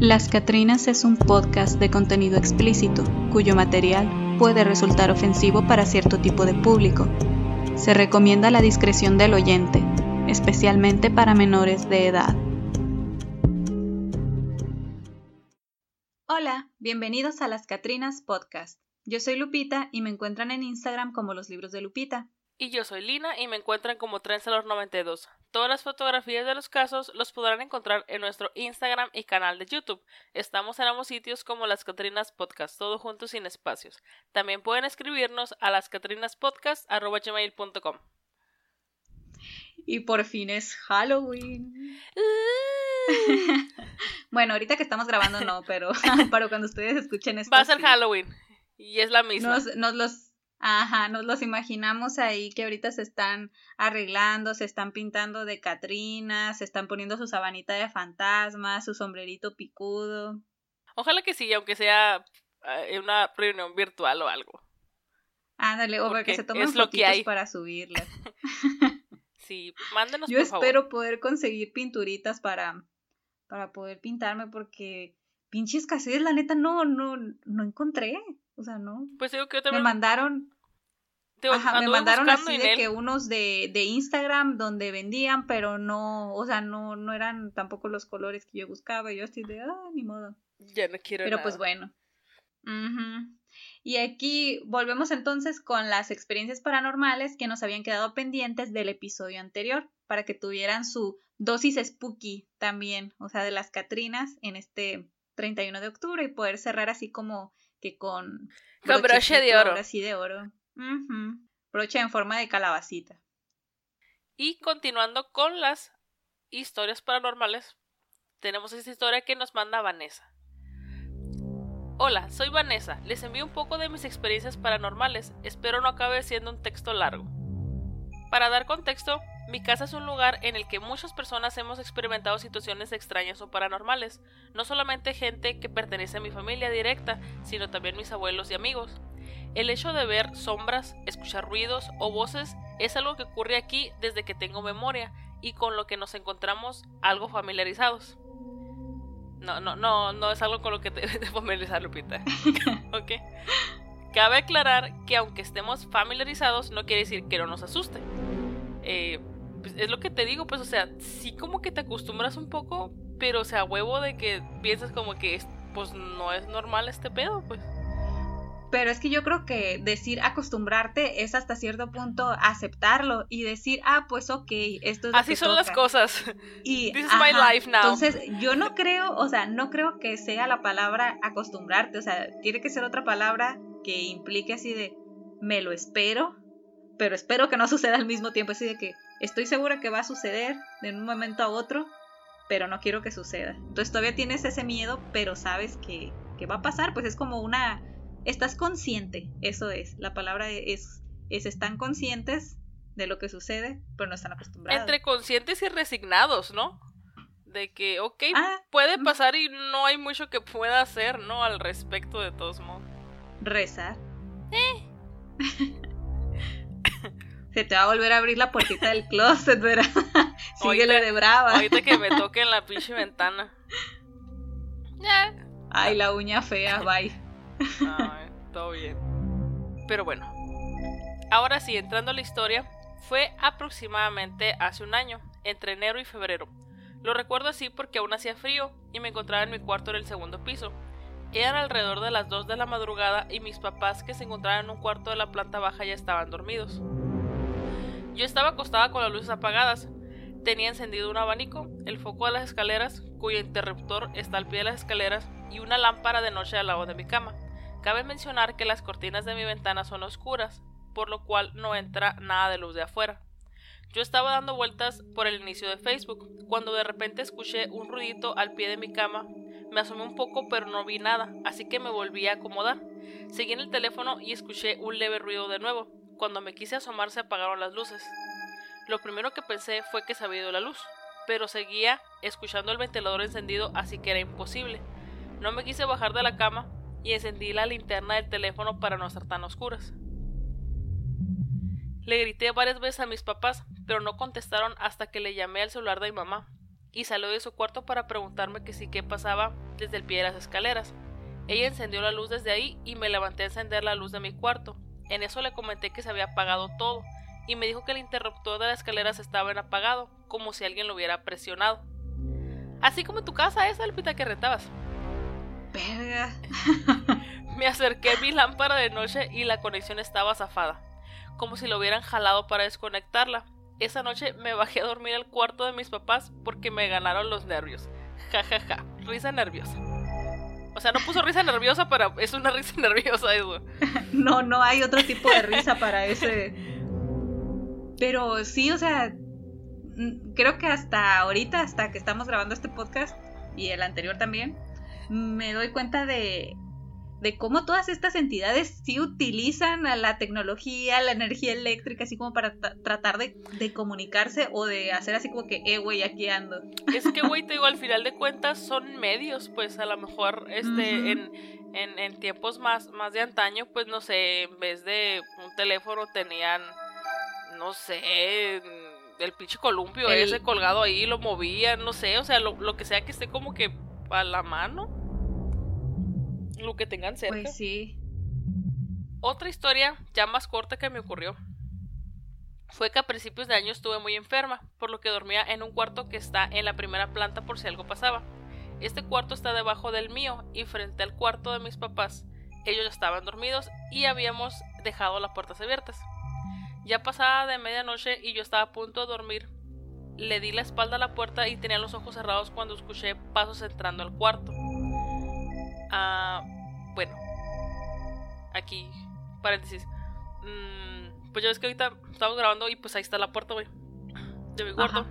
Las Catrinas es un podcast de contenido explícito, cuyo material puede resultar ofensivo para cierto tipo de público. Se recomienda la discreción del oyente, especialmente para menores de edad. Hola, bienvenidos a Las Catrinas Podcast. Yo soy Lupita y me encuentran en Instagram como los libros de Lupita. Y yo soy Lina y me encuentran como Trenzalor92. Todas las fotografías de los casos los podrán encontrar en nuestro Instagram y canal de YouTube. Estamos en ambos sitios como Las Catrinas Podcast, todo juntos sin espacios. También pueden escribirnos a lascatrinaspodcast.com. Y por fin es Halloween. bueno, ahorita que estamos grabando no, pero para cuando ustedes escuchen esto. Va a ser Halloween. Y es la misma. nos los Ajá, nos los imaginamos ahí que ahorita se están arreglando, se están pintando de Catrina, se están poniendo su sabanita de fantasma, su sombrerito picudo. Ojalá que sí, aunque sea en eh, una reunión virtual o algo. Ándale, o que se tomen fotitos para subirla. sí, mándenos Yo espero poder conseguir pinturitas para, para poder pintarme porque pinches casetes, la neta, no, no, no encontré. O sea, no. Pues digo que Me mandaron, me mandaron así de que unos de, de, Instagram donde vendían, pero no, o sea, no, no eran tampoco los colores que yo buscaba. Y yo estoy de, ah, ni modo. Ya no quiero Pero pues bueno. Y aquí volvemos entonces con las experiencias paranormales que nos habían quedado pendientes del episodio anterior, para que tuvieran su dosis spooky también, o sea, de las Catrinas en este 31 de octubre y poder cerrar así como que con... Con broche de oro. Así de oro. Broche en forma de calabacita. Y continuando con las historias paranormales, tenemos esta historia que nos manda Vanessa. Hola, soy Vanessa. Les envío un poco de mis experiencias paranormales. Espero no acabe siendo un texto largo. Para dar contexto, mi casa es un lugar en el que muchas personas hemos experimentado situaciones extrañas o paranormales, no solamente gente que pertenece a mi familia directa, sino también mis abuelos y amigos. El hecho de ver sombras, escuchar ruidos o voces es algo que ocurre aquí desde que tengo memoria y con lo que nos encontramos algo familiarizados. No, no, no, no es algo con lo que te debes familiarizar, Lupita. ok. Cabe aclarar que aunque estemos familiarizados, no quiere decir que no nos asuste. Eh, pues, es lo que te digo, pues, o sea, sí como que te acostumbras un poco, pero, o sea, huevo de que piensas como que, pues, no es normal este pedo, pues. Pero es que yo creo que decir acostumbrarte es hasta cierto punto aceptarlo y decir, ah, pues ok, esto es Así son las cosas. Y, This is my life now. Entonces, yo no creo, o sea, no creo que sea la palabra acostumbrarte, o sea, tiene que ser otra palabra que implique así de, me lo espero, pero espero que no suceda al mismo tiempo, así de que estoy segura que va a suceder de un momento a otro, pero no quiero que suceda. Entonces todavía tienes ese miedo, pero sabes que, va a pasar, pues es como una... Estás consciente, eso es, la palabra es, es están conscientes de lo que sucede, pero no están acostumbrados. Entre conscientes y resignados, ¿no? De que, ok, ah, puede pasar y no hay mucho que pueda hacer, ¿no? Al respecto de todos modos. Rezar. Eh. Se te va a volver a abrir la puertita del closet, ¿verdad? Síguele de brava. Ahorita que me toque en la pinche ventana. Ay, la uña fea, bye. Todo bien. Pero bueno. Ahora sí, entrando a la historia, fue aproximadamente hace un año, entre enero y febrero. Lo recuerdo así porque aún hacía frío y me encontraba en mi cuarto en el segundo piso. Eran alrededor de las 2 de la madrugada y mis papás que se encontraban en un cuarto de la planta baja ya estaban dormidos. Yo estaba acostada con las luces apagadas. Tenía encendido un abanico, el foco de las escaleras, cuyo interruptor está al pie de las escaleras, y una lámpara de noche al lado de mi cama. Cabe mencionar que las cortinas de mi ventana son oscuras, por lo cual no entra nada de luz de afuera. Yo estaba dando vueltas por el inicio de Facebook, cuando de repente escuché un ruidito al pie de mi cama. Me asomé un poco pero no vi nada, así que me volví a acomodar. Seguí en el teléfono y escuché un leve ruido de nuevo. Cuando me quise asomar se apagaron las luces. Lo primero que pensé fue que se había ido la luz, pero seguía escuchando el ventilador encendido así que era imposible. No me quise bajar de la cama y encendí la linterna del teléfono para no estar tan oscuras. Le grité varias veces a mis papás, pero no contestaron hasta que le llamé al celular de mi mamá. y salió de su cuarto para preguntarme que sí qué pasaba desde el pie de las escaleras. Ella encendió la luz desde ahí y me levanté a encender la luz de mi cuarto. En eso le comenté que se había apagado todo y me dijo que el interruptor de las escaleras estaba en apagado, como si alguien lo hubiera presionado. Así como en tu casa esa, Lupita, que rentabas. Verga. me acerqué a mi lámpara de noche y la conexión estaba zafada, como si lo hubieran jalado para desconectarla. Esa noche me bajé a dormir al cuarto de mis papás porque me ganaron los nervios. Ja, ja, ja. Risa nerviosa. O sea, no puso risa nerviosa, pero es una risa nerviosa eso. no, no hay otro tipo de risa para ese. Pero sí, o sea, creo que hasta ahorita, hasta que estamos grabando este podcast y el anterior también, me doy cuenta de de cómo todas estas entidades sí utilizan a la tecnología, la energía eléctrica, así como para tratar de, comunicarse o de hacer así como que, eh, güey, aquí ando. Es que, güey, te digo, al final de cuentas son medios, pues a lo mejor este, en, en, tiempos más, más de antaño, pues no sé, en vez de un teléfono tenían, no sé, el pinche columpio ese colgado ahí, lo movían, no sé, o sea, lo, lo que sea que esté como que a la mano lo que tengan cerca. Pues sí. Otra historia ya más corta que me ocurrió fue que a principios de año estuve muy enferma, por lo que dormía en un cuarto que está en la primera planta por si algo pasaba. Este cuarto está debajo del mío y frente al cuarto de mis papás. Ellos estaban dormidos y habíamos dejado las puertas abiertas. Ya pasaba de medianoche y yo estaba a punto de dormir. Le di la espalda a la puerta y tenía los ojos cerrados cuando escuché pasos entrando al cuarto. Ah, bueno, aquí, paréntesis. Mm, pues ya ves que ahorita estamos grabando y pues ahí está la puerta, güey. De mi cuarto.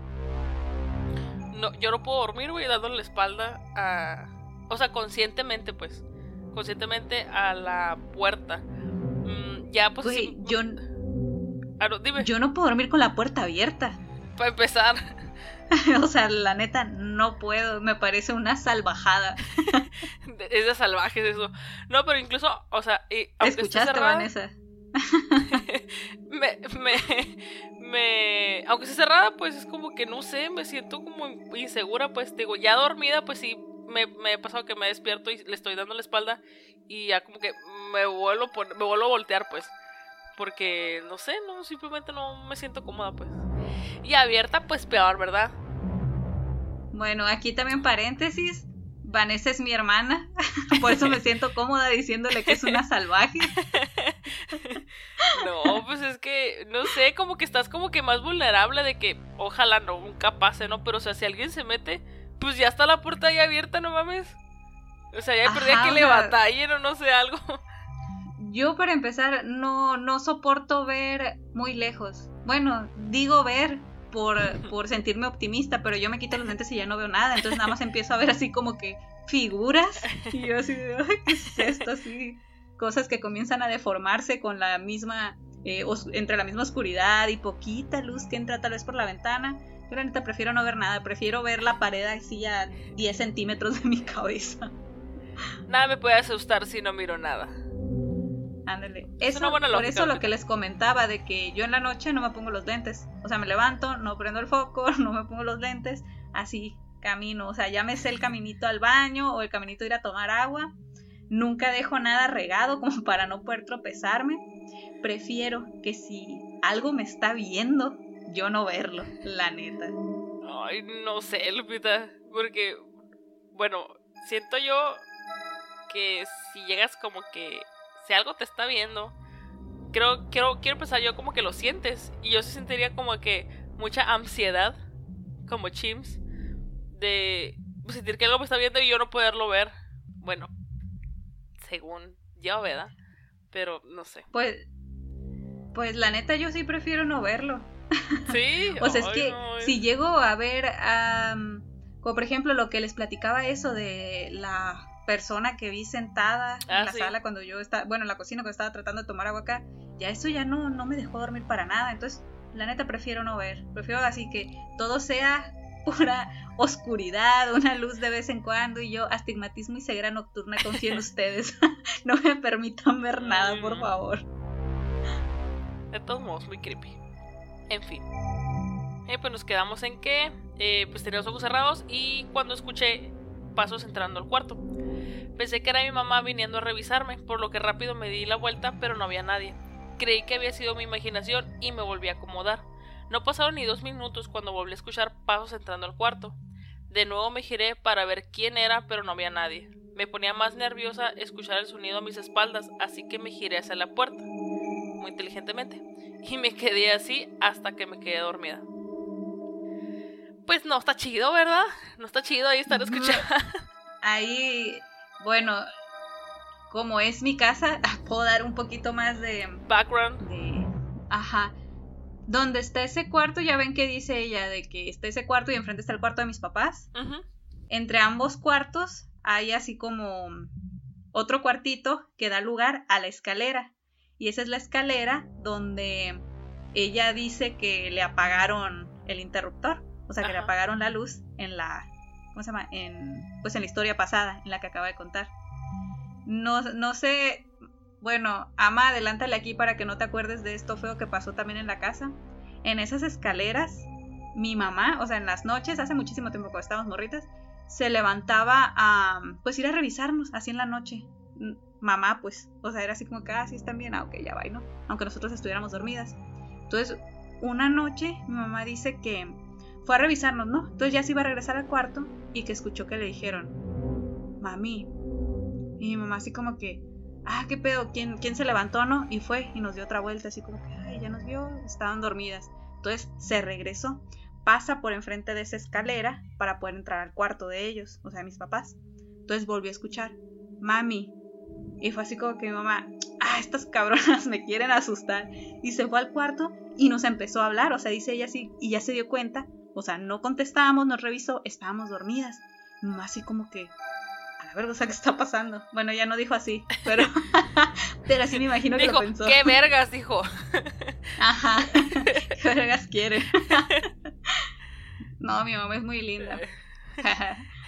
No, yo no puedo dormir, güey, dándole la espalda a. O sea, conscientemente, pues. Conscientemente a la puerta. Mm, ya, pues. Güey, yo. Ah, no, dime. Yo no puedo dormir con la puerta abierta. Para empezar. o sea, la neta, no puedo. Me parece una salvajada. es de salvajes eso. No, pero incluso, o sea, aunque ¿Escuchaste, Vanessa? me, me, me, aunque esté cerrada, pues es como que no sé, me siento como insegura, pues digo, ya dormida, pues sí, me, me he pasado que me despierto y le estoy dando la espalda y ya como que me vuelvo, me vuelvo a voltear, pues, porque no sé, no, simplemente no me siento cómoda, pues. Y abierta, pues peor, ¿verdad? Bueno, aquí también paréntesis. Vanessa es mi hermana, por eso me siento cómoda diciéndole que es una salvaje. No, pues es que, no sé, como que estás como que más vulnerable de que ojalá no, nunca pase, ¿no? Pero o sea, si alguien se mete, pues ya está la puerta ahí abierta, no mames. O sea, ya perdí que le batallen o no sé, algo. Yo para empezar no, no soporto ver muy lejos. Bueno, digo ver, por, sentirme optimista, pero yo me quito los lentes y ya no veo nada, entonces nada más empiezo a ver así como que figuras y yo así de, ¿qué es esto? Así, cosas que comienzan a deformarse con la misma, eh, entre la misma oscuridad y poquita luz que entra tal vez por la ventana. Yo la neta prefiero no ver nada, prefiero ver la pared así a 10 centímetros de mi cabeza. Nada me puede asustar si no miro nada. Ándale. Eso, por eso lo que les comentaba de que yo en la noche no me pongo los lentes. O sea, me levanto, no prendo el foco, no me pongo los lentes, así camino. O sea, ya me sé el caminito al baño o el caminito ir a tomar agua. Nunca dejo nada regado como para no poder tropezarme. Prefiero que si algo me está viendo, yo no verlo, la neta. Ay, no sé, Lupita. Porque, bueno, siento yo que si llegas como que si algo te está viendo, creo, quiero, quiero pensar yo como que lo sientes. Y yo sí sentiría como que mucha ansiedad, como chimps, de sentir que algo me está viendo y yo no poderlo ver. Bueno, según yo, ¿verdad? Pero no sé. Pues, pues la neta yo sí prefiero no verlo. Sí. o sea, es que si llego a ver, como por ejemplo lo que les platicaba eso de la persona que vi sentada en ah, la sala cuando yo estaba, bueno, en la cocina cuando estaba tratando de tomar agua acá, ya eso ya no, no me dejó dormir para nada. Entonces, la neta prefiero no ver. Prefiero así que todo sea pura oscuridad, una luz de vez en cuando y yo astigmatismo y ceguera nocturna, confío en ustedes. no me permitan ver nada, por favor. De todos modos, muy creepy. En fin. Eh, pues nos quedamos en que eh, pues tenía los ojos cerrados y cuando escuché pasos entrando al cuarto. Pensé que era mi mamá viniendo a revisarme, por lo que rápido me di la vuelta, pero no había nadie. Creí que había sido mi imaginación y me volví a acomodar. No pasaron ni dos minutos cuando volví a escuchar pasos entrando al cuarto. De nuevo me giré para ver quién era, pero no había nadie. Me ponía más nerviosa escuchar el sonido a mis espaldas, así que me giré hacia la puerta, muy inteligentemente, y me quedé así hasta que me quedé dormida. Pues no está chido, ¿verdad? No está chido ahí estar escuchando. Ahí, bueno, como es mi casa, puedo dar un poquito más de... Background. De, ajá. Donde está ese cuarto, ya ven que dice ella de que está ese cuarto y enfrente está el cuarto de mis papás. Entre ambos cuartos hay así como otro cuartito que da lugar a la escalera. Y esa es la escalera donde ella dice que le apagaron el interruptor. O sea, que le apagaron la luz en la. ¿Cómo se llama? En, pues en la historia pasada, en la que acaba de contar. No, no sé. Bueno, ama, adelántale aquí para que no te acuerdes de esto feo que pasó también en la casa. En esas escaleras, mi mamá, o sea, en las noches, hace muchísimo tiempo cuando estábamos morritas, se levantaba a pues ir a revisarnos así en la noche. Mamá, pues, o sea, era así como que, ah, sí están bien, ah, ok, ya va, ¿no? Aunque nosotros estuviéramos dormidas. Entonces, una noche mi mamá dice que fue a revisarnos, ¿no? Entonces ya se iba a regresar al cuarto y que escuchó que le dijeron, mami. Y mi mamá así como que, ah, qué pedo, ¿quién, quién se levantó, no? Y fue y nos dio otra vuelta, así como que, ay, ya nos vio, estaban dormidas. Entonces se regresó pasa por enfrente de esa escalera para poder entrar al cuarto de ellos, o sea, mis papás. Entonces volvió a escuchar, mami. Y fue así como que mi mamá, ah, estas cabronas me quieren asustar. Y se fue al cuarto y nos empezó a hablar, o sea, dice ella así, y ya se dio cuenta, o sea, no contestábamos, nos revisó, estábamos dormidas. Mi así como que, a la verga, o sea, ¿qué está pasando? Bueno, ya no dijo así, pero, pero así me imagino que lo pensó. ¿Qué vergas? Dijo. Ajá, ¿qué vergas quiere? No, mi mamá es muy linda.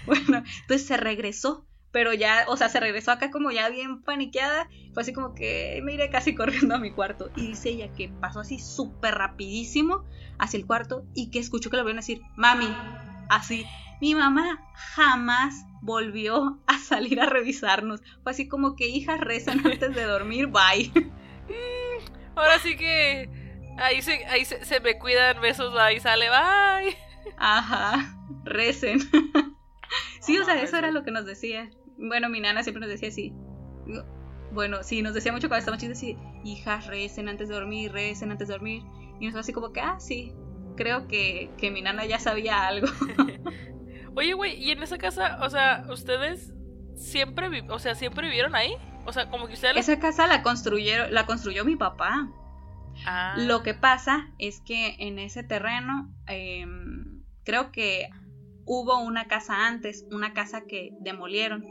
bueno, entonces se regresó, pero ya, o sea, se regresó acá como ya bien paniqueada. Fue así como que me iré casi corriendo a mi cuarto. Y dice ella que pasó así súper rapidísimo hacia el cuarto y que escuchó que le volvieron a decir, mami, así. Mi mamá jamás volvió a salir a revisarnos. Fue así como que hijas rezan antes de dormir, bye. Ahora sí que ahí se, ahí se, se me cuidan, besos, bye, sale, bye. Ajá, recen. sí, o sea, eso era lo que nos decía. Bueno, mi nana siempre nos decía así. Bueno, sí, nos decía mucho cuando estábamos chicos, así, hijas, recen antes de dormir, recen antes de dormir. Y nosotros así como que, ah, sí, creo que, que mi nana ya sabía algo. Oye, güey, ¿y en esa casa, o sea, ustedes siempre, o sea, siempre vivieron ahí? O sea, como que ustedes... Esa casa la construyeron, la construyó mi papá. Ah. Lo que pasa es que en ese terreno eh, Creo que hubo una casa antes, una casa que demolieron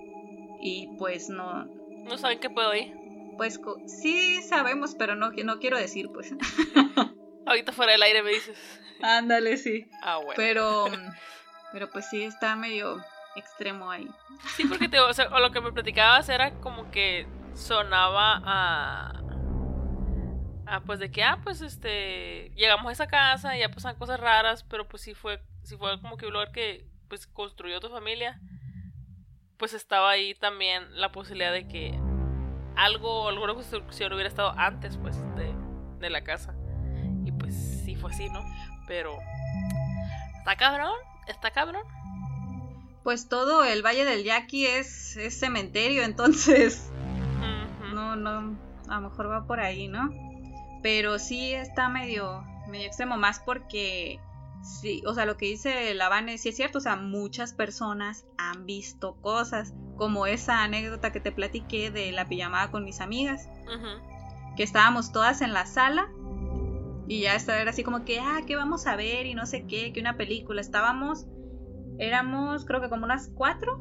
y pues no... ¿No saben qué puedo ir? Pues sí sabemos, pero no, no quiero decir pues. Ahorita fuera del aire me dices. Ándale, sí. Ah, bueno. Pero, pero pues sí está medio extremo ahí. Sí, porque te, o, sea, lo que me platicabas era como que sonaba a ah, pues de que, ah, pues este, llegamos a esa casa y ya pasan cosas raras, pero pues sí fue, sí fue como que un lugar que, pues, construyó tu familia, pues estaba ahí también la posibilidad de que algo, alguna construcción hubiera estado antes, pues, de, de la casa. Y pues sí fue así, ¿no? Pero, ¿está cabrón? ¿Está cabrón? Pues todo el Valle del Yaqui es, es cementerio, entonces... No, no, a lo mejor va por ahí, ¿no? Pero sí está medio, medio extremo, más porque sí, o sea, lo que dice Lavane sí es cierto, o sea, muchas personas han visto cosas, como esa anécdota que te platiqué de la pijamada con mis amigas, que estábamos todas en la sala y ya estaba era así como que, ah, ¿qué vamos a ver? Y no sé qué, que una película. Estábamos, éramos creo que como unas cuatro,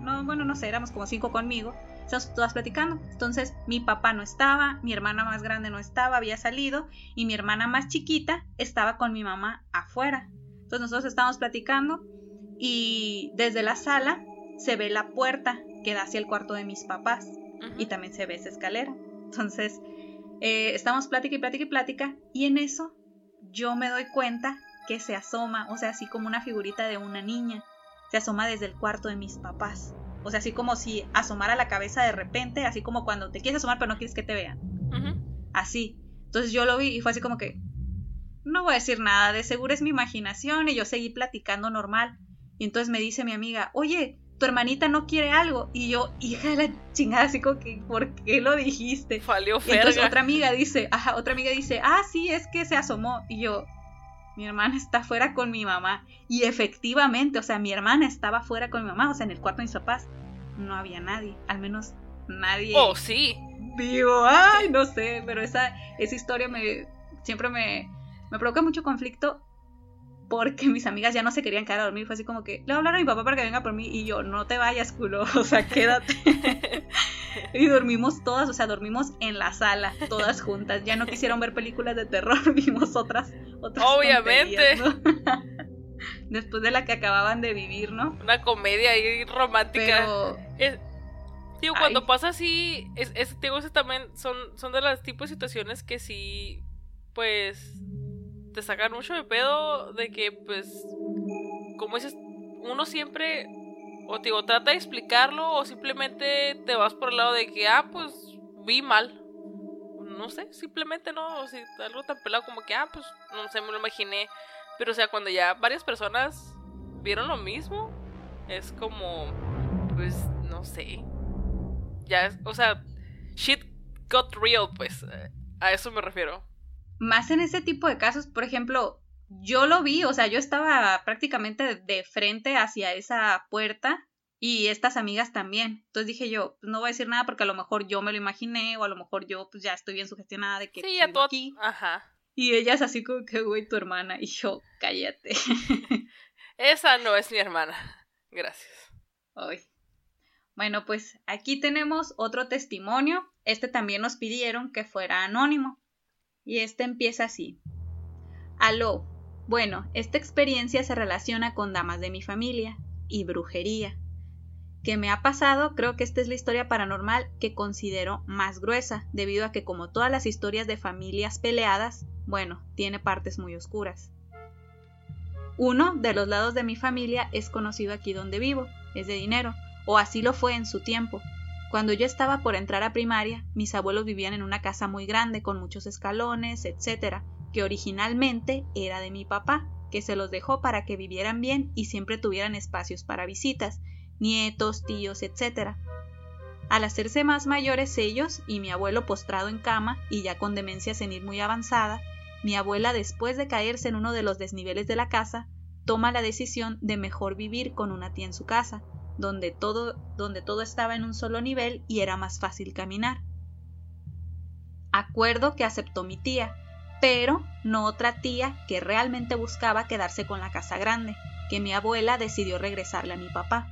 no, bueno, no sé, éramos como cinco conmigo Estamos todas platicando. Entonces mi papá no estaba, mi hermana más grande no estaba, había salido y mi hermana más chiquita estaba con mi mamá afuera. Entonces nosotros estábamos platicando y desde la sala se ve la puerta que da hacia el cuarto de mis papás y también se ve esa escalera. Entonces eh, estamos plática y plática y plática y en eso yo me doy cuenta que se asoma, o sea, así como una figurita de una niña, se asoma desde el cuarto de mis papás. O sea, así como si asomara la cabeza de repente, así como cuando te quieres asomar pero no quieres que te vean. Así. Entonces yo lo vi y fue así como que, no voy a decir nada, de seguro es mi imaginación y yo seguí platicando normal. Y entonces me dice mi amiga, oye, tu hermanita no quiere algo. Y yo, hija de la chingada, así como que, ¿por qué lo dijiste? Falió y entonces otra amiga dice, ajá, otra amiga dice, ah, sí, es que se asomó. Y yo, mi hermana está fuera con mi mamá. Y efectivamente, o sea, mi hermana estaba fuera con mi mamá, o sea, en el cuarto de mis papás no había nadie, al menos nadie. Oh, sí. Vivo, ay, no sé, pero esa, esa historia me, siempre me, me provoca mucho conflicto porque mis amigas ya no se querían quedar a dormir. Fue así como que, le voy a hablar a mi papá para que venga por mí. Y yo, no te vayas, culo. O sea, quédate. y dormimos todas, o sea, dormimos en la sala, todas juntas. Ya no quisieron ver películas de terror, vimos otras. otras Obviamente. Después de la que acababan de vivir, ¿no? Una comedia ahí romántica. Pero... digo, cuando pasa así, es, es, digo, también son, son de las tipos de situaciones que sí, pues, te sacan mucho de pedo de que, pues, como dices, uno siempre, o te digo, trata de explicarlo, o simplemente te vas por el lado de que, ah, pues, vi mal. No sé, simplemente no, o sea, algo tan pelado como que, ah, pues, no sé, me lo imaginé. Pero, o sea, cuando ya varias personas vieron lo mismo, es como, pues, no sé. Ya, o sea, shit got real, pues, a eso me refiero más en ese tipo de casos, por ejemplo, yo lo vi, o sea, yo estaba prácticamente de frente hacia esa puerta y estas amigas también. Entonces dije yo, pues no voy a decir nada porque a lo mejor yo me lo imaginé o a lo mejor yo pues ya estoy bien sugestionada de que sí, ya todo aquí. Ajá. Y ellas así como que, güey, tu hermana. Y yo, cállate. Esa no es mi hermana. Gracias. Ay. Bueno, pues aquí tenemos otro testimonio. Este también nos pidieron que fuera anónimo. Y este empieza así. Aló. Bueno, esta experiencia se relaciona con damas de mi familia y brujería. ¿Qué me ha pasado? Creo que esta es la historia paranormal que considero más gruesa, debido a que como todas las historias de familias peleadas, bueno, tiene partes muy oscuras. Uno de los lados de mi familia es conocido aquí donde vivo, es de dinero, o así lo fue en su tiempo, cuando yo estaba por entrar a primaria, mis abuelos vivían en una casa muy grande con muchos escalones, etc., que originalmente era de mi papá, que se los dejó para que vivieran bien y siempre tuvieran espacios para visitas, nietos, tíos, etc. Al hacerse más mayores ellos y mi abuelo postrado en cama y ya con demencia senil muy avanzada, mi abuela después de caerse en uno de los desniveles de la casa, toma la decisión de mejor vivir con una tía en su casa, donde todo, donde todo estaba en un solo nivel y era más fácil caminar. Acuerdo que aceptó mi tía, pero no otra tía que realmente buscaba quedarse con la casa grande, que mi abuela decidió regresarle a mi papá.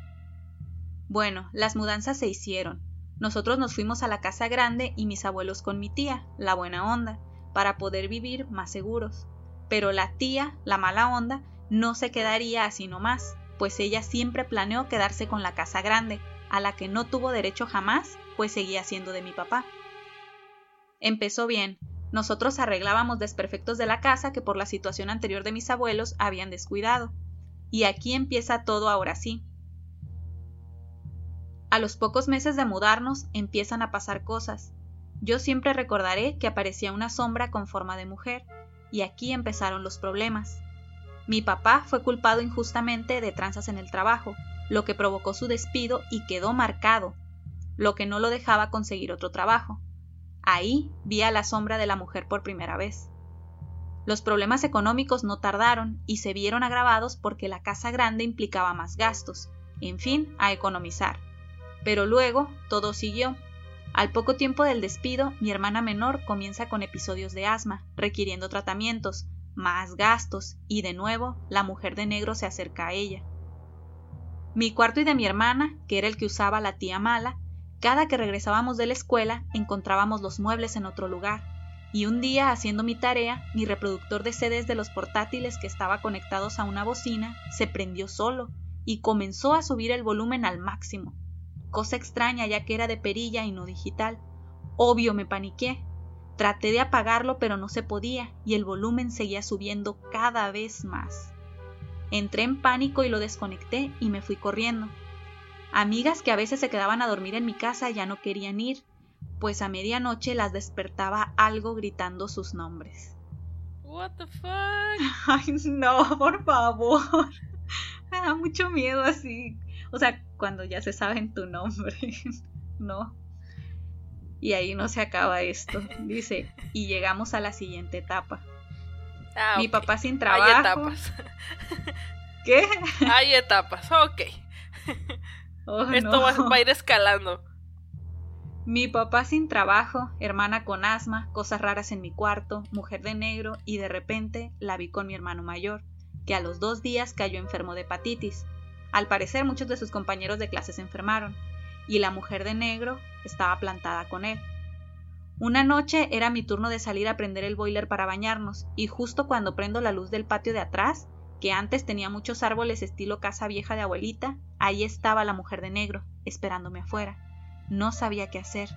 Bueno, las mudanzas se hicieron. Nosotros nos fuimos a la casa grande y mis abuelos con mi tía, la buena onda, para poder vivir más seguros. Pero la tía, la mala onda, no se quedaría así nomás, pues ella siempre planeó quedarse con la casa grande, a la que no tuvo derecho jamás, pues seguía siendo de mi papá. Empezó bien. Nosotros arreglábamos desperfectos de la casa que por la situación anterior de mis abuelos habían descuidado. Y aquí empieza todo ahora sí. A los pocos meses de mudarnos empiezan a pasar cosas. Yo siempre recordaré que aparecía una sombra con forma de mujer, y aquí empezaron los problemas. Mi papá fue culpado injustamente de tranzas en el trabajo, lo que provocó su despido y quedó marcado, lo que no lo dejaba conseguir otro trabajo. Ahí vi a la sombra de la mujer por primera vez. Los problemas económicos no tardaron y se vieron agravados porque la casa grande implicaba más gastos, en fin, a economizar. Pero luego todo siguió. Al poco tiempo del despido, mi hermana menor comienza con episodios de asma, requiriendo tratamientos, más gastos, y de nuevo la mujer de negro se acerca a ella. Mi cuarto y de mi hermana, que era el que usaba la tía mala, cada que regresábamos de la escuela encontrábamos los muebles en otro lugar, y un día haciendo mi tarea, mi reproductor de CDs de los portátiles que estaba conectados a una bocina se prendió solo y comenzó a subir el volumen al máximo. Cosa extraña ya que era de perilla y no digital. Obvio me paniqué, Traté de apagarlo, pero no se podía, y el volumen seguía subiendo cada vez más. Entré en pánico y lo desconecté y me fui corriendo. Amigas que a veces se quedaban a dormir en mi casa ya no querían ir, pues a medianoche las despertaba algo gritando sus nombres. What the fuck? Ay, no, por favor. Me da mucho miedo así. O sea, cuando ya se saben tu nombre. no. Y ahí no se acaba esto. Dice, y llegamos a la siguiente etapa. Ah, Mi papá sin trabajo. Hay etapas. ¿Qué? Hay etapas, ok. Oh, Esto no. va, va a ir escalando. Mi papá sin trabajo, hermana con asma, cosas raras en mi cuarto, mujer de negro y de repente la vi con mi hermano mayor, que a los dos días cayó enfermo de hepatitis. Al parecer muchos de sus compañeros de clase se enfermaron y la mujer de negro estaba plantada con él. Una noche era mi turno de salir a prender el boiler para bañarnos y justo cuando prendo la luz del patio de atrás, que antes tenía muchos árboles estilo casa vieja de abuelita, ahí estaba la mujer de negro, esperándome afuera. No sabía qué hacer.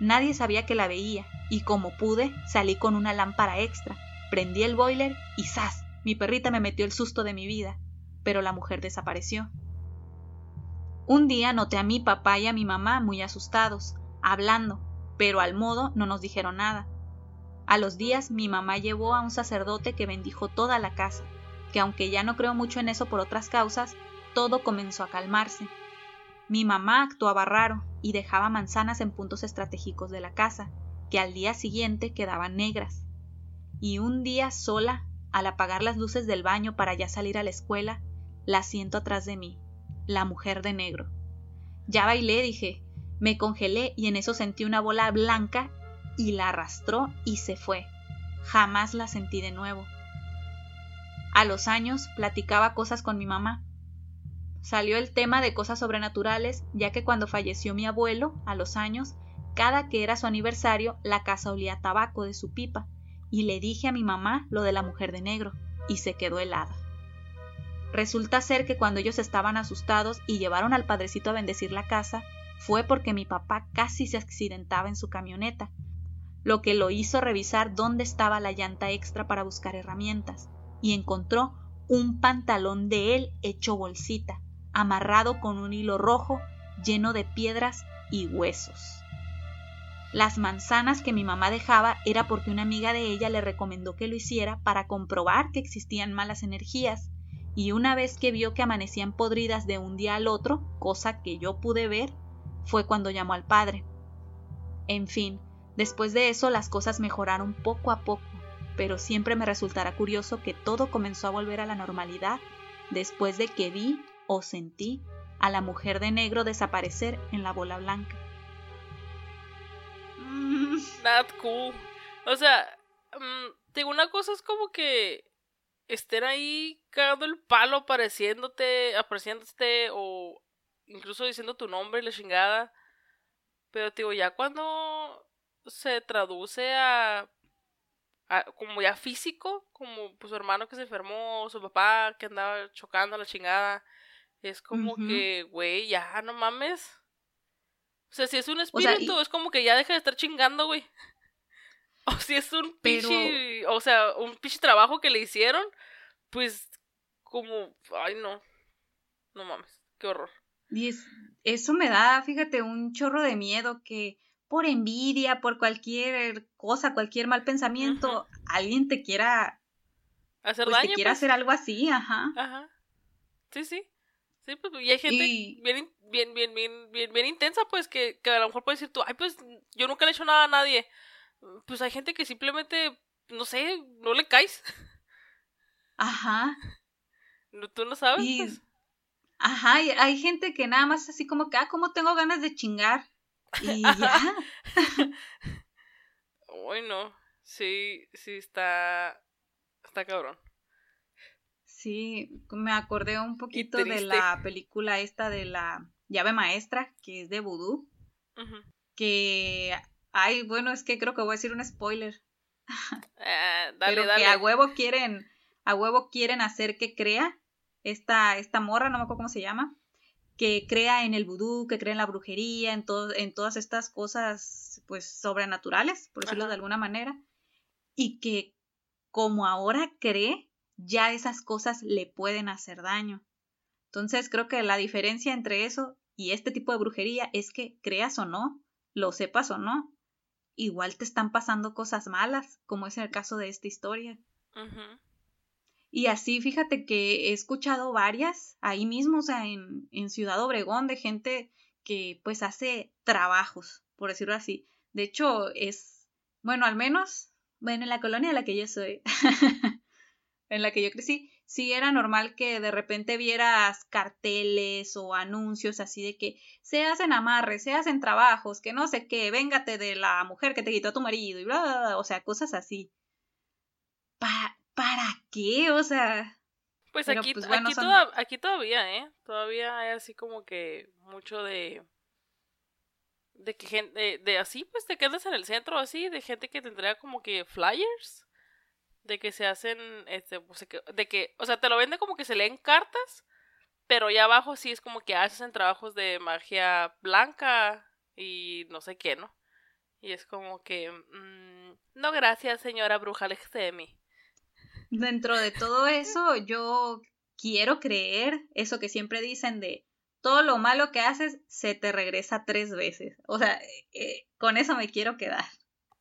Nadie sabía que la veía, y como pude, salí con una lámpara extra, prendí el boiler y ¡zas! Mi perrita me metió el susto de mi vida, pero la mujer desapareció. Un día noté a mi papá y a mi mamá muy asustados, hablando, pero al modo no nos dijeron nada. A los días mi mamá llevó a un sacerdote que bendijo toda la casa, que aunque ya no creo mucho en eso por otras causas, todo comenzó a calmarse. Mi mamá actuaba raro y dejaba manzanas en puntos estratégicos de la casa, que al día siguiente quedaban negras. Y un día sola, al apagar las luces del baño para ya salir a la escuela, la siento atrás de mí, la mujer de negro. Ya bailé, dije, me congelé y en eso sentí una bola blanca y la arrastró y se fue. Jamás la sentí de nuevo. A los años platicaba cosas con mi mamá. Salió el tema de cosas sobrenaturales, ya que cuando falleció mi abuelo, a los años, cada que era su aniversario, la casa olía tabaco de su pipa, y le dije a mi mamá lo de la mujer de negro, y se quedó helada. Resulta ser que cuando ellos estaban asustados y llevaron al padrecito a bendecir la casa, fue porque mi papá casi se accidentaba en su camioneta, lo que lo hizo revisar dónde estaba la llanta extra para buscar herramientas, y encontró un pantalón de él hecho bolsita, amarrado con un hilo rojo lleno de piedras y huesos. Las manzanas que mi mamá dejaba era porque una amiga de ella le recomendó que lo hiciera para comprobar que existían malas energías, y una vez que vio que amanecían podridas de un día al otro, cosa que yo pude ver, fue cuando llamó al padre. En fin, después de eso las cosas mejoraron poco a poco, pero siempre me resultará curioso que todo comenzó a volver a la normalidad después de que vi o sentí a la mujer de negro desaparecer en la bola blanca. Mm, Not cool. O sea, mm, digo, una cosa es como que estén ahí cagando el palo apareciéndote, apareciéndote o incluso diciendo tu nombre y la chingada. Pero digo, ya cuando se traduce a, a como ya físico, como pues su hermano que se enfermó, su papá que andaba chocando a la chingada, es como que, güey, ya no mames. O sea, si es un sea, espíritu, y- es como que ya deja de estar chingando, güey. O si es un Pero- pinche, o sea, un pinche trabajo que le hicieron, pues como, ay no, no mames, qué horror. Y es- eso me da, fíjate, un chorro de miedo que por envidia, por cualquier cosa, cualquier mal pensamiento, alguien te quiera, Hacer pues te daño, quiera pues. hacer algo así, ajá. Ajá. Sí, sí. Sí, pues y hay gente Y- bien, bien, bien, bien, bien, bien intensa, pues, que, que a lo mejor puede decir tú, ay, pues, yo nunca le he hecho nada a nadie. Pues hay gente que simplemente, no sé, no le caes. Ajá. No, tú no sabes, Y, pues. ajá, y hay gente que nada más así como que, ah, como tengo ganas de chingar. Y ya. Uy, no. Sí, sí, está, está cabrón. Sí, me acordé un poquito de la película esta de la llave maestra, que es de vudú, que, ay, bueno, es que creo que voy a decir un spoiler, Ah, dale, pero dale. que a huevo quieren, a huevo quieren hacer que crea esta, esta morra, no me acuerdo cómo se llama, que crea en el vudú, que crea en la brujería, en, en todas estas cosas pues sobrenaturales, por decirlo de alguna manera, y que como ahora cree, ya esas cosas le pueden hacer daño. Entonces creo que la diferencia entre eso y este tipo de brujería es que creas o no, lo sepas o no, igual te están pasando cosas malas, como es el caso de esta historia. Y así, fíjate que he escuchado varias ahí mismo, o sea, en, en Ciudad Obregón, de gente que pues hace trabajos, por decirlo así. De hecho, es, bueno, al menos, bueno, en la colonia en la que yo soy, en la que yo crecí, sí era normal que de repente vieras carteles o anuncios así de que se hacen amarres, se hacen trabajos, que no sé qué, véngate de la mujer que te quitó a tu marido y bla, bla, bla o sea, cosas así. ¿Para, ¿para qué? O sea... Pues aquí, pues, aquí, todavía, ¿eh? Todavía hay así como que mucho de... De que gente, de, así, pues te quedas en el centro así, de gente que tendría como que flyers de que se hacen, este, pues, de que, o sea, te lo vende como que se leen cartas, pero ya abajo sí es como que hacen trabajos de magia blanca y no sé qué, ¿no? Y es como que, mm, no gracias, señora bruja, de mí. Dentro de todo eso, yo quiero creer eso que siempre dicen de todo lo malo que haces se te regresa tres veces. O sea, eh, con eso me quiero quedar.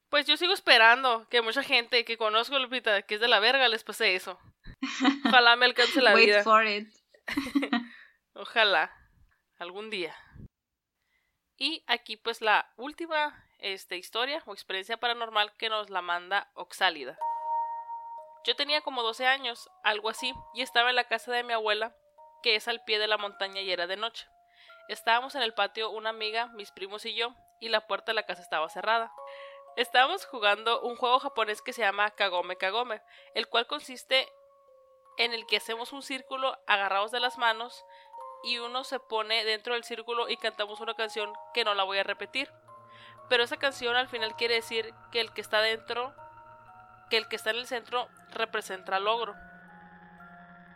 Pues yo sigo esperando que mucha gente que conozco, Lupita, que es de la verga, les pase eso. Ojalá me alcance la vida. For it. Ojalá. Algún día. Y aquí pues la última este, historia o experiencia paranormal que nos la manda Oxálida. Yo tenía como 12 años, algo así, y estaba en la casa de mi abuela, que es al pie de la montaña y era de noche. Estábamos en el patio una amiga, mis primos y yo, y la puerta de la casa estaba cerrada. Estábamos jugando un juego japonés que se llama Kagome Kagome, el cual consiste en el que hacemos un círculo agarrados de las manos y uno se pone dentro del círculo y cantamos una canción que no la voy a repetir. Pero esa canción al final quiere decir que el que está dentro, que el que está en el centro representa el logro.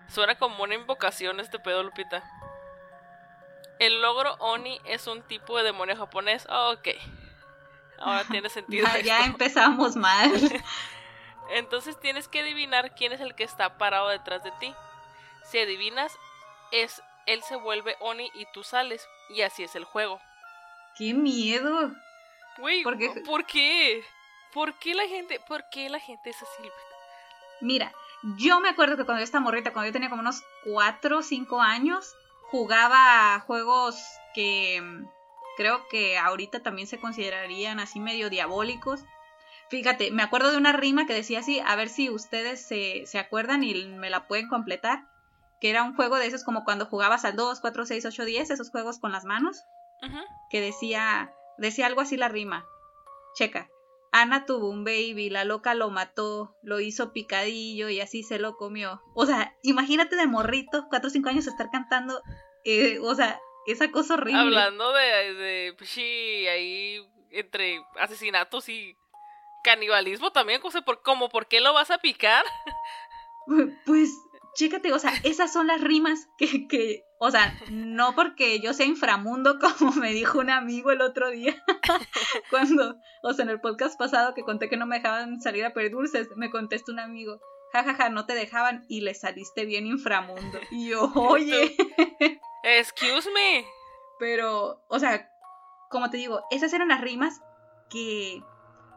Suena como una invocación este pedo, Lupita. El logro Oni es un tipo de demonio japonés. ok. Ahora tiene sentido. ya, empezamos mal. Entonces tienes que adivinar quién es el que está parado detrás de ti. Si adivinas, es él se vuelve Oni y tú sales. Y así es el juego. ¡Qué miedo! Güey, ¿por qué? ¿Por qué la gente, por qué la gente es así? Mira, yo me acuerdo que cuando yo estaba morrita, cuando yo tenía como unos 4 o 5 años, jugaba juegos que creo que ahorita también se considerarían así medio diabólicos. Fíjate, me acuerdo de una rima que decía así, a ver si ustedes se, se acuerdan y me la pueden completar, que era un juego de esos como cuando jugabas al 2, 4, 6, 8, 10, esos juegos con las manos, que decía, decía algo así la rima. Checa, Ana tuvo un baby, la loca lo mató, lo hizo picadillo y así se lo comió. O sea, imagínate de morrito, 4 o 5 años estar cantando, eh, o sea, esa cosa horrible. Hablando de, de pues sí, ahí entre asesinatos y canibalismo también, por, como por qué lo vas a picar. Pues, chécate, o sea, esas son las rimas que, que, o sea, no porque yo sea inframundo, como me dijo un amigo el otro día, cuando, o sea, en el podcast pasado que conté que no me dejaban salir a pedir dulces, me contestó un amigo, jajaja, ja, ja, no te dejaban y le saliste bien inframundo. Y yo, oye. Excuse me. Pero, o sea, como te digo, esas eran las rimas que,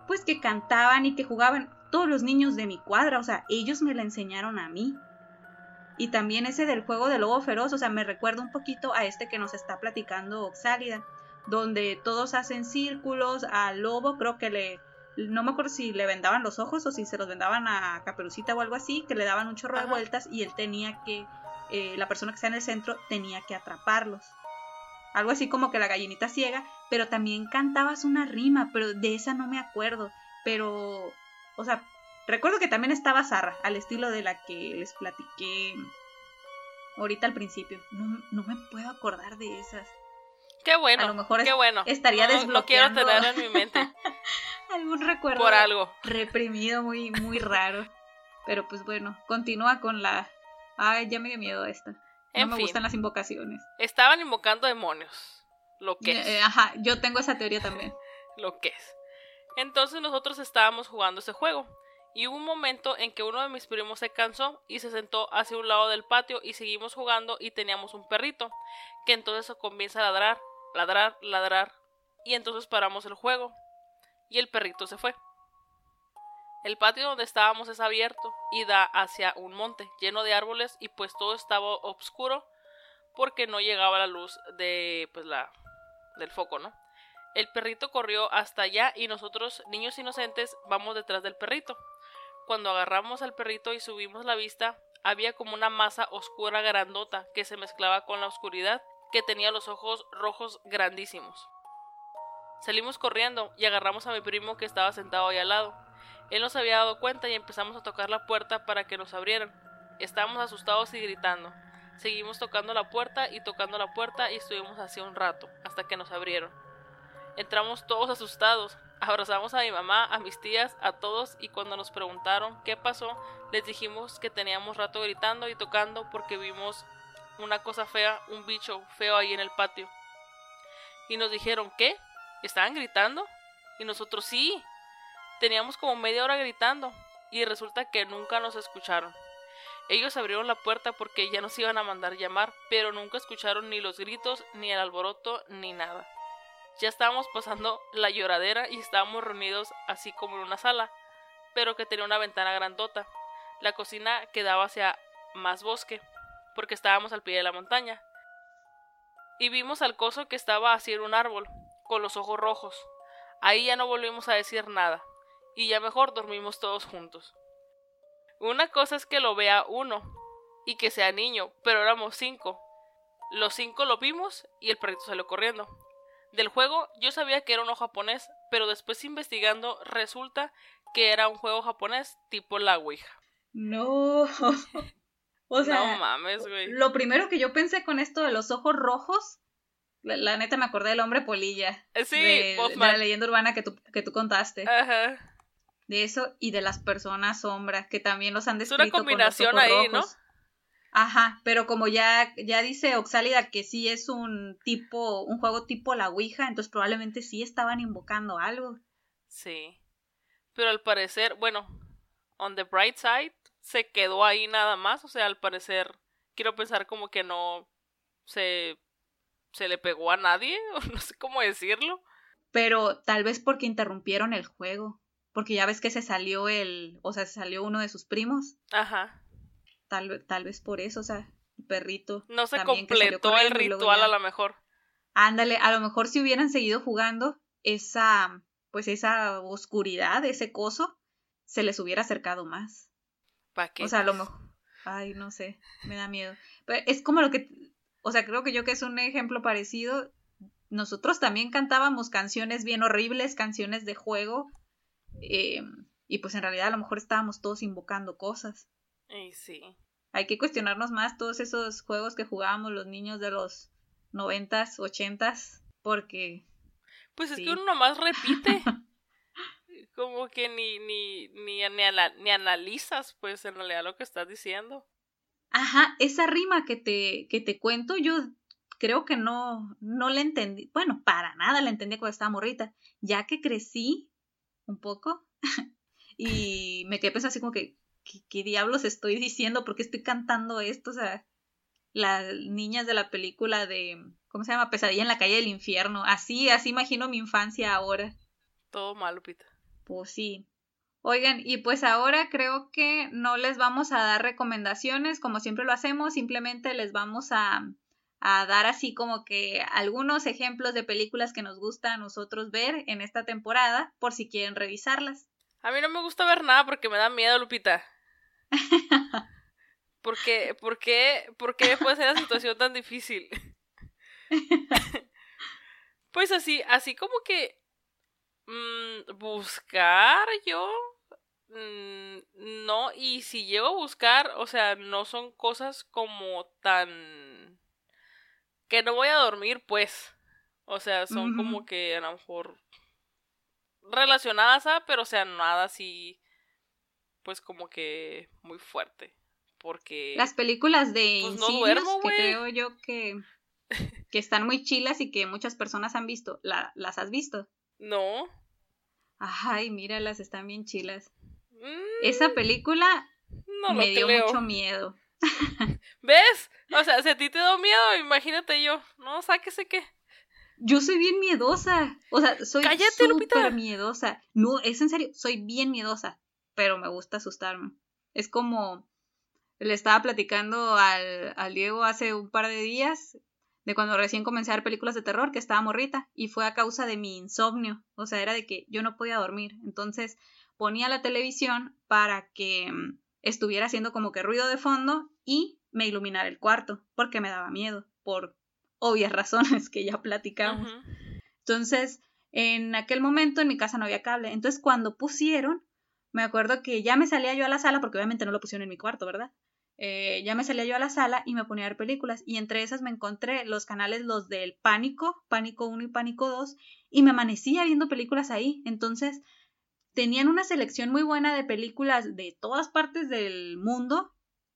pues, que cantaban y que jugaban todos los niños de mi cuadra. O sea, ellos me la enseñaron a mí. Y también ese del juego del lobo feroz, o sea, me recuerda un poquito a este que nos está platicando Oxálida, donde todos hacen círculos al lobo, creo que le, no me acuerdo si le vendaban los ojos o si se los vendaban a Caperucita o algo así, que le daban un chorro de vueltas y él tenía que eh, la persona que está en el centro tenía que atraparlos. Algo así como que la gallinita ciega, pero también cantabas una rima, pero de esa no me acuerdo. Pero, o sea, recuerdo que también estaba Zarra, al estilo de la que les platiqué ahorita al principio. No, me puedo acordar de esas. Qué bueno. A lo mejor qué bueno. estaría desbloqueando. quiero tener en mi mente. algún recuerdo. Por algo. Reprimido muy, muy raro. Pero pues bueno, continúa con la Ay, ya me dio miedo esta. no me gustan las invocaciones. Estaban invocando demonios. Lo que es. Eh, ajá, yo tengo esa teoría también. lo que es. Entonces nosotros estábamos jugando ese juego. Y hubo un momento en que uno de mis primos se cansó y se sentó hacia un lado del patio y seguimos jugando y teníamos un perrito, que entonces comienza a ladrar, ladrar, ladrar. Y entonces paramos el juego. Y el perrito se fue. El patio donde estábamos es abierto y da hacia un monte lleno de árboles y pues todo estaba oscuro porque no llegaba la luz de pues la del foco, ¿no? El perrito corrió hasta allá y nosotros, niños inocentes, vamos detrás del perrito. Cuando agarramos al perrito y subimos la vista, había como una masa oscura grandota que se mezclaba con la oscuridad, que tenía los ojos rojos grandísimos. Salimos corriendo y agarramos a mi primo que estaba sentado ahí al lado. Él nos había dado cuenta y empezamos a tocar la puerta para que nos abrieran. Estábamos asustados y gritando. Seguimos tocando la puerta y tocando la puerta y estuvimos así un rato, hasta que nos abrieron. Entramos todos asustados, abrazamos a mi mamá, a mis tías, a todos y cuando nos preguntaron qué pasó, les dijimos que teníamos rato gritando y tocando porque vimos una cosa fea, un bicho feo ahí en el patio. Y nos dijeron, ¿qué? ¿Estaban gritando? Y nosotros sí. Teníamos como media hora gritando y resulta que nunca nos escucharon. Ellos abrieron la puerta porque ya nos iban a mandar llamar, pero nunca escucharon ni los gritos, ni el alboroto, ni nada. Ya estábamos pasando la lloradera y estábamos reunidos así como en una sala, pero que tenía una ventana grandota. La cocina quedaba hacia más bosque, porque estábamos al pie de la montaña. Y vimos al coso que estaba así en un árbol, con los ojos rojos. Ahí ya no volvimos a decir nada, y ya mejor dormimos todos juntos. Una cosa es que lo vea uno y que sea niño, pero éramos cinco. Los cinco lo vimos y el perrito salió corriendo. Del juego yo sabía que era uno japonés, pero después investigando resulta que era un juego japonés tipo la Ouija. No. O sea, no mames, güey. Lo primero que yo pensé con esto de los ojos rojos, la, neta me acordé del hombre polilla. Eh, Sí, de, de la leyenda urbana que tú, que tú contaste. Ajá. De eso y de las personas sombra, que también los han Es descrito una combinación con los ojos ahí, ¿no? Ajá, pero como ya, ya dice Oxálida que sí es un tipo, un juego tipo la Ouija, entonces probablemente sí estaban invocando algo. Sí. Pero al parecer, bueno, on the bright side, se quedó ahí nada más. O sea, al parecer, quiero pensar como que no se, se le pegó a nadie, o no sé cómo decirlo. Pero tal vez porque interrumpieron el juego. Porque ya ves que se salió el, o sea, se salió uno de sus primos. Ajá. Tal, tal vez por eso, o sea, el perrito. No se completó el ritual ya- a lo mejor. Ándale, a lo mejor si hubieran seguido jugando, esa, pues esa oscuridad, ese coso, se les hubiera acercado más. ¿Para qué? O sea, a lo mejor, ay, no sé, me da miedo. Pero es como lo que, o sea, creo que yo que es un ejemplo parecido. Nosotros también cantábamos canciones bien horribles, canciones de juego, eh, y pues en realidad a lo mejor estábamos todos invocando cosas. Y sí. Hay que cuestionarnos más todos esos juegos que jugábamos los niños de los noventas, ochentas, porque Pues es Sí. que uno nomás repite. Como que ni, ni, ni, ni, ala- ni analizas, pues, en realidad lo que estás diciendo. Ajá, esa rima que te, que te cuento, yo creo que no, no la entendí. Bueno, para nada la entendí cuando estaba morrita. Ya que crecí un poco y me quedé pensando así como que, ¿qué, qué diablos estoy diciendo? ¿Por qué estoy cantando esto? O sea, las niñas de la película de, ¿cómo se llama? Pesadilla en la calle del infierno. Así, así imagino mi infancia ahora. Todo mal, Lupita. Pues sí. Oigan, y pues ahora creo que no les vamos a dar recomendaciones como siempre lo hacemos, simplemente les vamos a, a dar así como que algunos ejemplos de películas que nos gusta a nosotros ver en esta temporada, por si quieren revisarlas. A mí no me gusta ver nada porque me da miedo, Lupita. ¿Por qué? ¿Por qué? ¿Por qué puede ser la situación tan difícil? pues así, así como que mm, buscar yo mm, no y si llego a buscar, o sea, no son cosas como tan que no voy a dormir, pues. O sea, son como que a lo mejor relacionadas a, pero o sea, nada así, pues como que muy fuerte. porque... Las películas de Pues no duermo, que creo yo que, que están muy chilas y que muchas personas han visto. La- ¿Las has visto? No. Ay, míralas, están bien chilas. Mm, Esa película no me dio creo. mucho miedo. ¿Ves? O sea, si a ti te da miedo, imagínate yo. No, sáquese que. Yo soy bien miedosa. O sea, soy súper miedosa. No, es en serio, soy bien miedosa. Pero me gusta asustarme. Es como le estaba platicando al, al Diego hace un par de días de cuando recién comencé a ver películas de terror, que estaba morrita, y fue a causa de mi insomnio. O sea, era de que yo no podía dormir. Entonces ponía la televisión para que mm, estuviera haciendo como que ruido de fondo y me iluminara el cuarto, porque me daba miedo, por obvias razones que ya platicamos. Entonces, en aquel momento en mi casa no había cable. Entonces, cuando pusieron, me acuerdo que ya me salía yo a la sala, porque obviamente no lo pusieron en mi cuarto, ¿verdad? Eh, ya me salía yo a la sala y me ponía a ver películas. Y entre esas me encontré los canales, los del Pánico, Pánico 1 y Pánico 2, y me amanecía viendo películas ahí. Entonces, tenían una selección muy buena de películas de todas partes del mundo.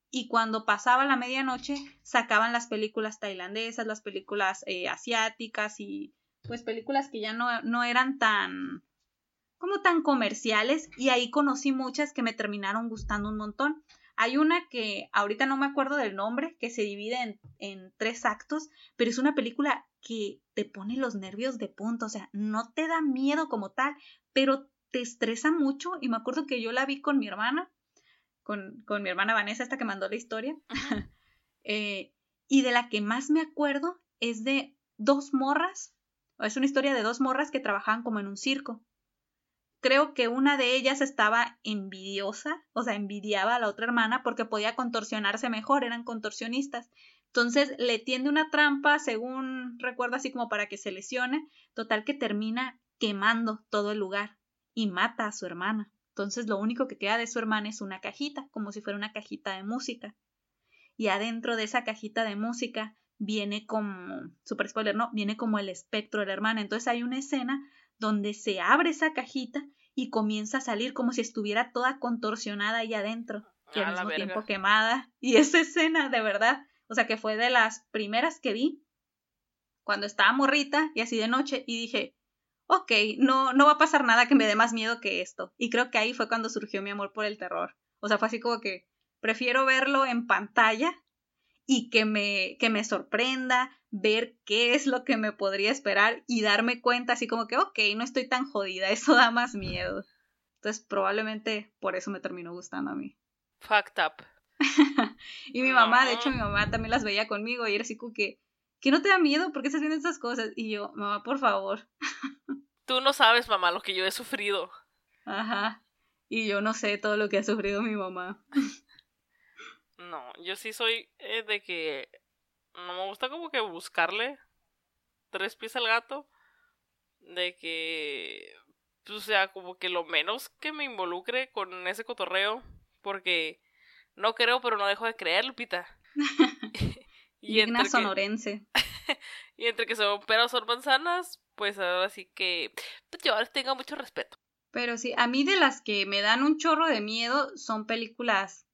Y cuando pasaba la medianoche, sacaban las películas tailandesas, las películas eh, asiáticas y pues películas que ya no, no eran tan como tan comerciales y ahí conocí muchas que me terminaron gustando un montón. Hay una que ahorita no me acuerdo del nombre, que se divide en, en tres actos, pero es una película que te pone los nervios de punta, o sea, no te da miedo como tal, pero te estresa mucho y me acuerdo que yo la vi con mi hermana, con, con mi hermana Vanessa, esta que mandó la historia, eh, y de la que más me acuerdo es de dos morras, es una historia de dos morras que trabajaban como en un circo. Creo que una de ellas estaba envidiosa, o sea, envidiaba a la otra hermana porque podía contorsionarse mejor, eran contorsionistas. Entonces le tiende una trampa, según recuerdo, así como para que se lesione, total que termina quemando todo el lugar y mata a su hermana. Entonces lo único que queda de su hermana es una cajita, como si fuera una cajita de música. Y adentro de esa cajita de música viene como, super spoiler, no, viene como el espectro de la hermana. Entonces hay una escena donde se abre esa cajita y comienza a salir como si estuviera toda contorsionada ahí adentro y al mismo tiempo quemada. Y esa escena, de verdad, o sea, que fue de las primeras que vi cuando estaba morrita y así de noche y dije, ok, no, no va a pasar nada que me dé más miedo que esto. Y creo que ahí fue cuando surgió mi amor por el terror. O sea, fue así como que prefiero verlo en pantalla y que me, que me sorprenda, ver qué es lo que me podría esperar y darme cuenta así como que, ok, no estoy tan jodida, eso da más miedo. Entonces probablemente por eso me terminó gustando a mí. Fucked up. y mi mamá, de hecho mi mamá también las veía conmigo y era así como que, ¿que no te da miedo? ¿Por qué estás viendo estas cosas? Y yo, mamá, por favor. Tú no sabes, mamá, lo que yo he sufrido. Ajá. Y yo no sé todo lo que ha sufrido mi mamá. No, yo sí soy eh, de que no me gusta como que buscarle tres pies al gato. De que, pues, o sea, como que lo menos que me involucre con ese cotorreo. Porque no creo, pero no dejo de creer, Lupita. y, Digna entre que, sonorense. y entre que son peras son manzanas, pues ahora sí que pues, yo les tengo mucho respeto. Pero sí, a mí de las que me dan un chorro de miedo son películas,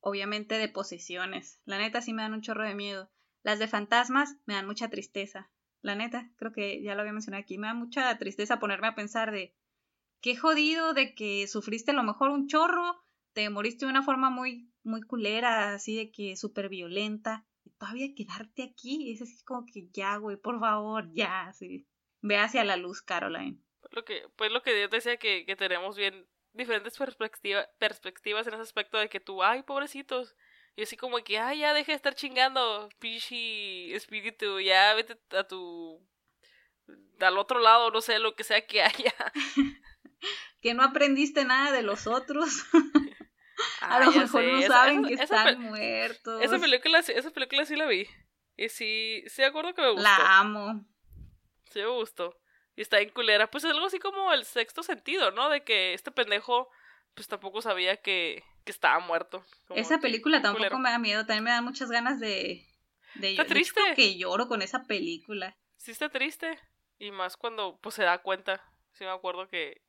obviamente, de posesiones. La neta sí me dan un chorro de miedo. Las de fantasmas me dan mucha tristeza. La neta, creo que ya lo había mencionado aquí, me da mucha tristeza ponerme a pensar de qué jodido de que sufriste a lo mejor un chorro, te moriste de una forma muy, muy culera, así de que súper violenta, y todavía quedarte aquí, es así como que ya, güey, por favor, ya. Ve hacia la luz, Caroline. Lo que, pues lo que Dios decía que, que tenemos bien diferentes perspectiva, perspectivas en ese aspecto de que tú, ay, pobrecitos. Y así como que, ay, ya deja de estar chingando, pichi espíritu, ya vete a tu. al otro lado, no sé, lo que sea que haya. Que no aprendiste nada de los otros. A Ah, lo ya mejor sé, no esa- saben esa- que esa están muertos. Esa película, sí- esa película sí la vi. Y sí, sí acuerdo que me gustó. La amo. Sí me gustó. Y está en culera. Pues es algo así como el sexto sentido, ¿no? De que este pendejo, pues tampoco sabía que, que estaba muerto. Esa película tampoco culero. me da miedo. También me da muchas ganas de. de hecho, triste. que lloro con esa película. Sí está triste. Y más cuando pues se da cuenta. Sí me acuerdo que...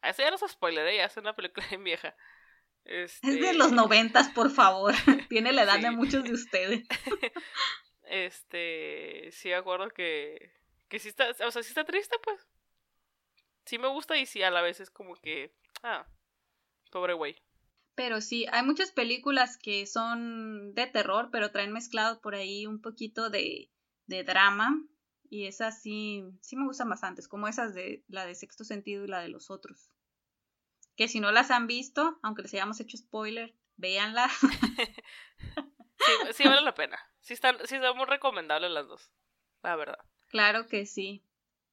A eso ya no es spoiler, ¿eh? ya es una película bien vieja. Es de los este noventas, por favor. Tiene la edad de muchos de ustedes. Este, sí me acuerdo que, que sí está, o sea, sí está triste, pues. Sí me gusta y sí a la vez es como que, ah, pobre güey. Pero sí, hay muchas películas que son de terror, pero traen mezclado por ahí un poquito de, de drama. Y esas sí, sí me gustan bastante, como esas de la de sexto sentido y la de los otros. Que si no las han visto, aunque les hayamos hecho spoiler, véanlas. sí, vale la pena. Sí están, sí son muy recomendables las dos, la verdad. Claro que sí.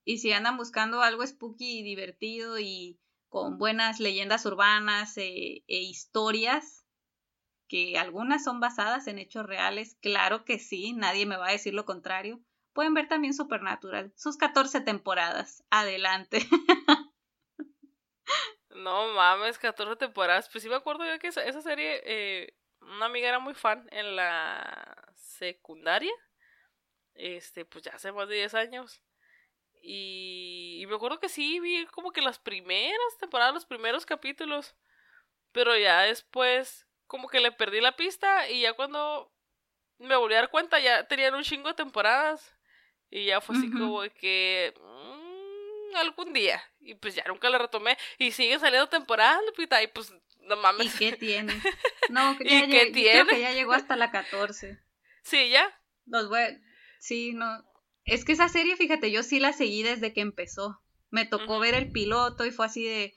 Y si andan buscando algo spooky y divertido y con buenas leyendas urbanas e, e historias, que algunas son basadas en hechos reales, claro que sí, nadie me va a decir lo contrario. Pueden ver también Supernatural, sus 14 temporadas. Adelante. No mames, 14 temporadas. Pues sí me acuerdo yo que esa, serie, eh, una amiga era muy fan en la secundaria. Este, pues ya hace más de 10 años. Y, y, me acuerdo que sí, vi como que las primeras temporadas, los primeros capítulos. Pero ya después, como que le perdí la pista y ya cuando me volví a dar cuenta, ya tenían un chingo de temporadas. Y ya fue así como que... Mm, algún día. Y pues ya nunca la retomé. Y sigue saliendo temporada, Lupita. Y pues, no mames. ¿Y qué tiene? No, que ya, qué tiene? Creo que ya llegó hasta la 14. Sí, ya. Los voy... Sí, no. Es que esa serie, fíjate, yo sí la seguí desde que empezó. Me tocó ver el piloto y fue así de,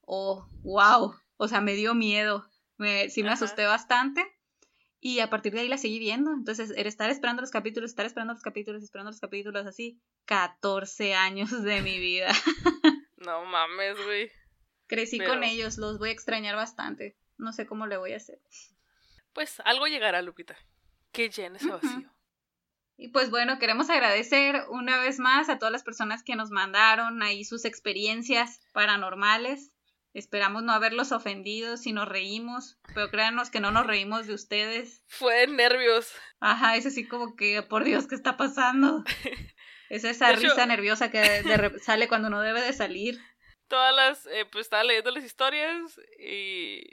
oh, wow. O sea, me dio miedo. Me, sí me asusté bastante. Y a partir de ahí la seguí viendo. Entonces, era estar esperando los capítulos, estar esperando los capítulos, esperando los capítulos, así. 14 años de mi vida. no mames, güey. Crecí con ellos, los voy a extrañar bastante. No sé cómo le voy a hacer. Pues algo llegará, Lupita. Que llene ese vacío. Y pues bueno, queremos agradecer una vez más a todas las personas que nos mandaron ahí sus experiencias paranormales. Esperamos no haberlos ofendido si nos reímos, pero créanos que no nos reímos de ustedes. Fue de nervios. Ajá, es así como que, por Dios, ¿qué está pasando? es esa risa nerviosa que sale cuando no debe de salir. Todas las, eh, pues estaba leyendo las historias y,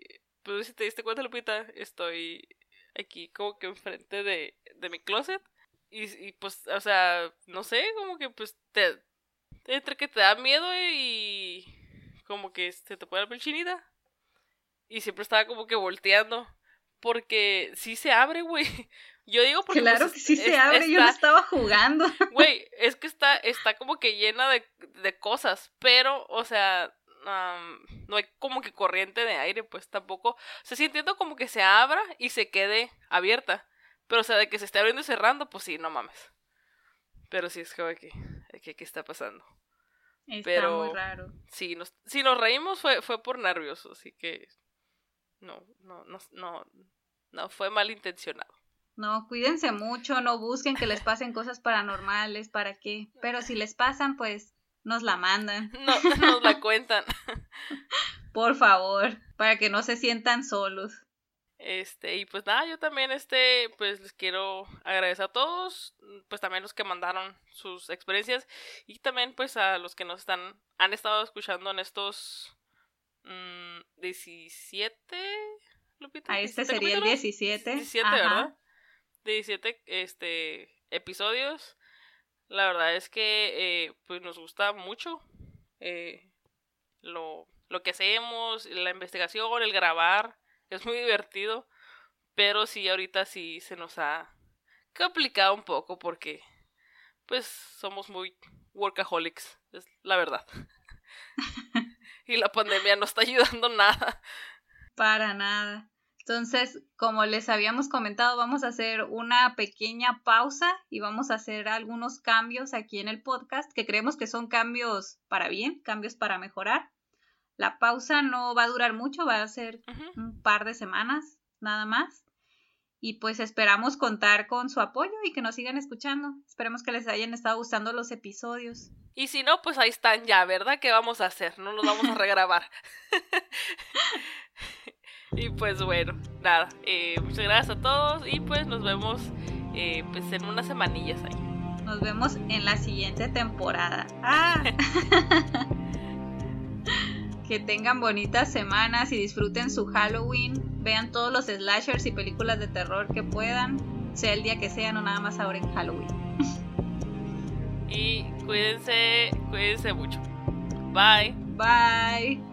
pues si te diste cuenta, Lupita, estoy aquí como que enfrente de, de mi closet y, y pues, o sea, no sé, como que pues te, entre que te da miedo y como que se te puede la chinita. Y siempre estaba como que volteando. Porque sí se abre, güey. Yo digo porque. Claro pues, que sí se abre, yo no estaba jugando. Güey, es que está, está como que llena de, de cosas. Pero, o sea, no hay como que corriente de aire, pues tampoco. O sea, sí entiendo como que se abra y se quede abierta. Pero, o sea, de que se esté abriendo y cerrando, pues sí, no mames. Pero sí es como que, que ¿qué está pasando? Está Pero, muy raro. Sí, nos, si nos reímos fue, fue por nervioso, así que no, no, no, no, no fue malintencionado. No, cuídense mucho, no busquen que les pasen cosas paranormales, ¿para qué? Pero si les pasan, pues nos la mandan. No, nos la cuentan. Por favor, para que no se sientan solos. Este, y pues nada, yo también, este, pues les quiero agradecer a todos, pues también los que mandaron sus experiencias y también pues a los que nos están, han estado escuchando en estos 17, mm, Lupita. A este sería el 17. 17, ¿verdad? 17, este, episodios. La verdad es que, eh, pues nos gusta mucho eh, lo, lo que hacemos, la investigación, el grabar es muy divertido, pero sí, ahorita sí se nos ha complicado un poco porque, pues, somos muy workaholics, es la verdad. y la pandemia no está ayudando nada. Para nada. Entonces, como les habíamos comentado, vamos a hacer una pequeña pausa y vamos a hacer algunos cambios aquí en el podcast que creemos que son cambios para bien, cambios para mejorar. La pausa no va a durar mucho, va a ser un par de semanas nada más. Y pues esperamos contar con su apoyo y que nos sigan escuchando. Esperemos que les hayan estado gustando los episodios. Y si no, pues ahí están ya, ¿verdad? ¿Qué vamos a hacer? No los vamos a regrabar. y pues bueno, nada. Eh, muchas gracias a todos y pues nos vemos eh, pues en unas semanillas ahí. Nos vemos en la siguiente temporada. ¡Ah! Que tengan bonitas semanas y disfruten su Halloween. Vean todos los slashers y películas de terror que puedan, sea el día que sea, no nada más ahora en Halloween. y cuídense, cuídense mucho. Bye. Bye.